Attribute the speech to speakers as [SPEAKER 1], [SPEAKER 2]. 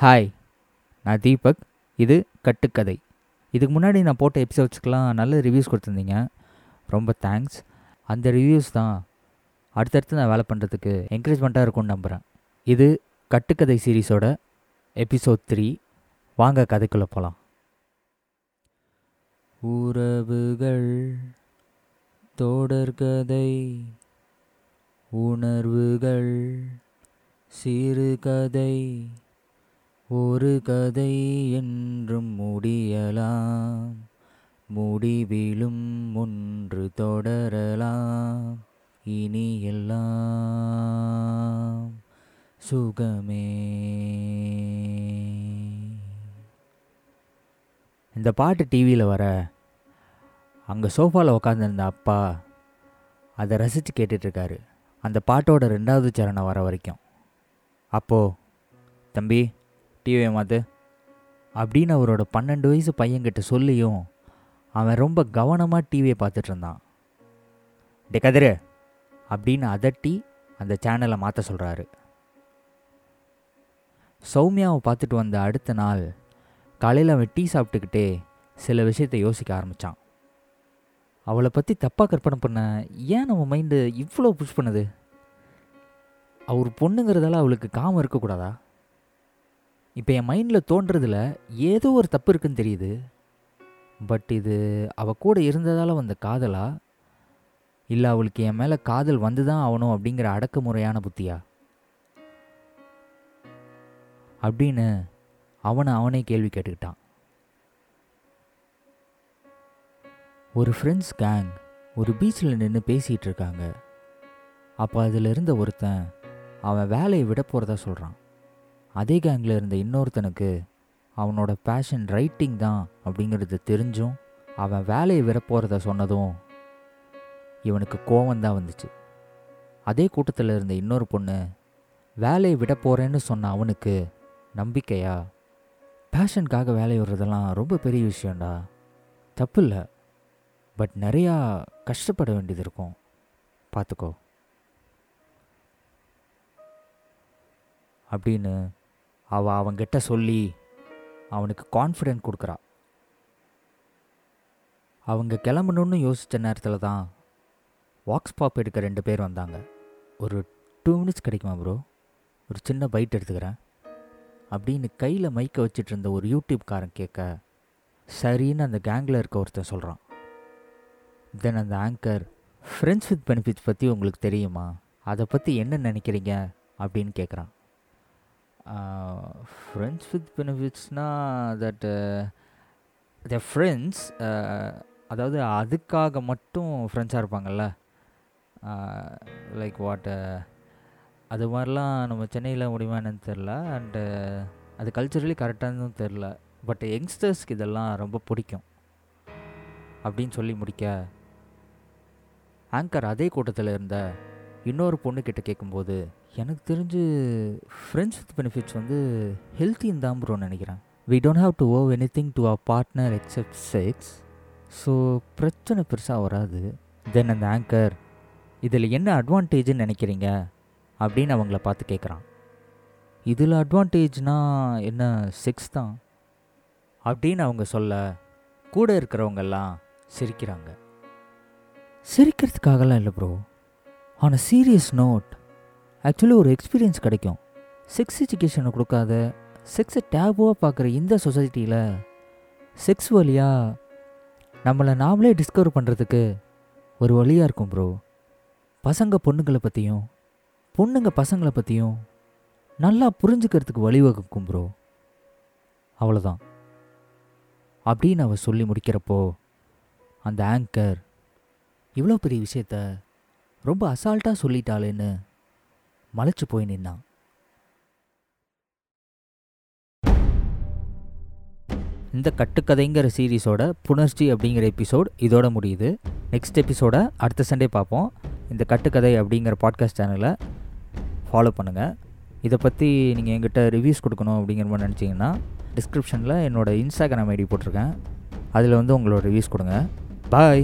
[SPEAKER 1] Hi நான் தீபக். இது கட்டுக்கதை. இதுக்கு முன்னாடி நான் போட்ட எபிசோட்ஸ்க்கெலாம் நல்ல ரிவ்யூஸ் கொடுத்துருந்தீங்க. ரொம்ப தேங்க்ஸ் அந்த ரிவ்யூஸ் தான் அடுத்தடுத்து நான் வேலை பண்ணுறதுக்கு என்கரேஜ்மெண்ட்டாக இருக்கும்னு நம்புகிறேன் இது கட்டுக்கதை சீரீஸோட எபிசோட் த்ரீ வாங்க கதைக்குள்ளே போகலாம் உறவுகள் தொடர்கதை உணர்வுகள் சிறுகதை ஒரு கதை என்றும் முடியலாம். முடிவிலும் ஒன்று தொடரலாம். இனி எல்லாம் சுகமே. இந்த பாட்டு டிவியில் வர அங்கே சோஃபாவில் உட்காந்துருந்த அப்பா அதை ரசித்து கேட்டுட்ருக்காரு. அந்த பாட்டோட ரெண்டாவது சரணம் வர வரைக்கும். அப்போது தம்பி டிவியை மாற்று அப்படின்னு அவரோட பன்னெண்டு வயசு பையன்கிட்ட சொல்லியும் அவன் ரொம்ப கவனமாக டிவியை பார்த்துட்டு இருந்தான். டே கதிரு அப்படின்னு அதட்டி அந்த சேனலை மாற்ற சொல்கிறாரு சௌமியாவை பார்த்துட்டு வந்த அடுத்த நாள் காலையில் அவன் டீ சாப்பிட்டுக்கிட்டே சில விஷயத்தை யோசிக்க ஆரம்பித்தான் அவளை பற்றி தப்பாக கற்பனை பண்ண ஏன் நம்ம மைண்டு இவ்வளோ புஷ் பண்ணுது? அவர் பொண்ணுங்கிறதால அவளுக்கு காமம் இருக்கக்கூடாதா? இப்போ என் மைண்டில் தோன்றதில் ஏதோ ஒரு தப்பு இருக்குன்னு தெரியுது. பட் இது அவள் கூட இருந்ததால் வந்த காதலா? இல்லை அவளுக்கு என் மேலே காதல் வந்து தான் ஆகணும் அப்படிங்கிற அடக்குமுறையான புத்தியா? அப்படின்னு அவனை அவனே கேள்வி கேட்டுக்கிட்டான். ஒரு ஃப்ரெண்ட்ஸ் கேங் ஒரு பீச்சில் நின்று பேசிகிட்டு இருக்காங்க. அப்போ அதில் இருந்த ஒருத்தன் அவன் வேலையை விட போகிறதா சொல்கிறான் அதே கேங்கில் இருந்த இன்னொருத்தனுக்கு அவனோட பேஷன் ரைட்டிங் தான் அப்படிங்கிறது தெரிஞ்சும் அவன் வேலையை விட போகிறத சொன்னதும் இவனுக்கு கோவம்தான் வந்துச்சு. அதே கூட்டத்தில் இருந்த இன்னொரு பொண்ணு வேலையை விட போகிறேன்னு சொன்ன அவனுக்கு நம்பிக்கையா? பேஷனுக்காக வேலையை விடுறதெல்லாம் ரொம்ப பெரிய விஷயம்டா. தப்பு இல்லை. பட் நிறையா கஷ்டப்பட வேண்டியது இருக்கும். பார்த்துக்கோ அப்படின்னு அவள் அவங்கிட்ட சொல்லி அவனுக்கு கான்ஃபிடென்ட் கொடுக்குறா. அவங்க கிளம்பணுன்னு யோசித்த நேரத்தில் தான் வாக்ஸ் பாப் எடுக்க ரெண்டு பேர் வந்தாங்க. ஒரு டூ மினிட்ஸ் கிடைக்குமா ப்ரோ ஒரு சின்ன பைட் எடுத்துக்கிறேன். அப்படின்னு கையில் மைக்கை வச்சுட்டு இருந்த ஒரு யூடியூப்காரன் கேட்க சரின்னு அந்த கேங்கில் இருக்க ஒருத்தன் சொல்கிறான் தென் அந்த ஆங்கர் ஃப்ரெண்ட்ஸ் வித் பெனிஃபிட்ஸ் பற்றி உங்களுக்கு தெரியுமா? அதை பற்றி என்ன நினைக்கிறீங்க? அப்படின்னு கேட்குறான் ஃப்ரெண்ட்ஸ் வித் பெனிஃபிட்ஸ்னால் தட் த ஃப்ரெண்ட்ஸ் அதாவது அதுக்காக மட்டும் ஃப்ரெண்ட்ஸாக இருப்பாங்கல்ல? லைக் வாட் அது மாதிரிலாம் நம்ம சென்னையில் முடியுமா என்னன்னு தெரில அண்டு அது கல்ச்சரலி கரெக்டானதும் தெரில பட் யங்ஸ்டர்ஸ்க்கு இதெல்லாம் ரொம்ப பிடிக்கும். அப்படின்னு சொல்லி முடிக்க. ஆங்கர் அதே கூட்டத்தில் இருந்த. இன்னொரு பொண்ணுக்கிட்ட கேட்கும்போது எனக்கு தெரிஞ்சு ஃப்ரெண்ட்ஸ் வித் பெனிஃபிட்ஸ் வந்து ஹெல்த்தின்னு தான் ப்ரோ நினைக்கிறேன். We don't have to owe anything to our partner except sex so பிரச்சனை பெருசாக வராது. தென் அந்த ஆங்கர் இதில் என்ன அட்வான்டேஜ்னு நினைக்கிறீங்க? அப்படின்னு அவங்கள பார்த்து கேட்குறான் இதில் அட்வான்டேஜ்னால் என்ன செக்ஸ் தான்? அப்படின்னு அவங்க சொல்ல கூட இருக்கிறவங்கெல்லாம் சிரிக்கிறாங்க. சிரிக்கிறதுக்காகலாம் இல்லை bro on a serious note actually ஒரு எக்ஸ்பீரியன்ஸ் கிடைக்கும். செக்ஸ் எஜுகேஷனை கொடுக்காத செக்ஸை டேபுவாக பார்க்குற இந்த சொசைட்டியில் செக்ஸ் வழியாக நம்மளை நாமளே டிஸ்கவர் பண்ணுறதுக்கு ஒரு வழியாக இருக்கும் ப்ரோ பசங்க பொண்ணுங்களை பற்றியும் பொண்ணுங்க பசங்களை பற்றியும் நல்லா புரிஞ்சுக்கிறதுக்கு வழிவகுக்கும் ப்ரோ அவ்வளோதான் அப்படின்னு அவள் சொல்லி முடிக்கிறப்போ அந்த ஆங்கர் இவ்வளோ பெரிய விஷயத்த ரொம்ப அசால்ட்டாக சொல்லிட்டாளேன்னு மலைச்சு போய் நின்னான். இந்த கட்டுக்கதைங்கிற சீரீஸோட புணர்ச்சி அப்படிங்கிற எபிசோட் இதோட முடியுது. நெக்ஸ்ட் எபிசோட அடுத்த சண்டே பார்ப்போம். இந்த கட்டுக்கதை அப்படிங்கிற பாட்காஸ்ட் சேனலை ஃபாலோ பண்ணுங்கள் இதை பற்றி நீங்கள் எங்கிட்ட ரிவ்யூஸ் கொடுக்கணும் அப்படிங்கிற மாதிரி நினச்சிங்கன்னா டிஸ்கிரிப்ஷனில் என்னோடய இன்ஸ்டாகிராம் ஐடி போட்டிருக்கேன். அதில் வந்து உங்களோட ரிவ்யூஸ் கொடுங்க. பாய்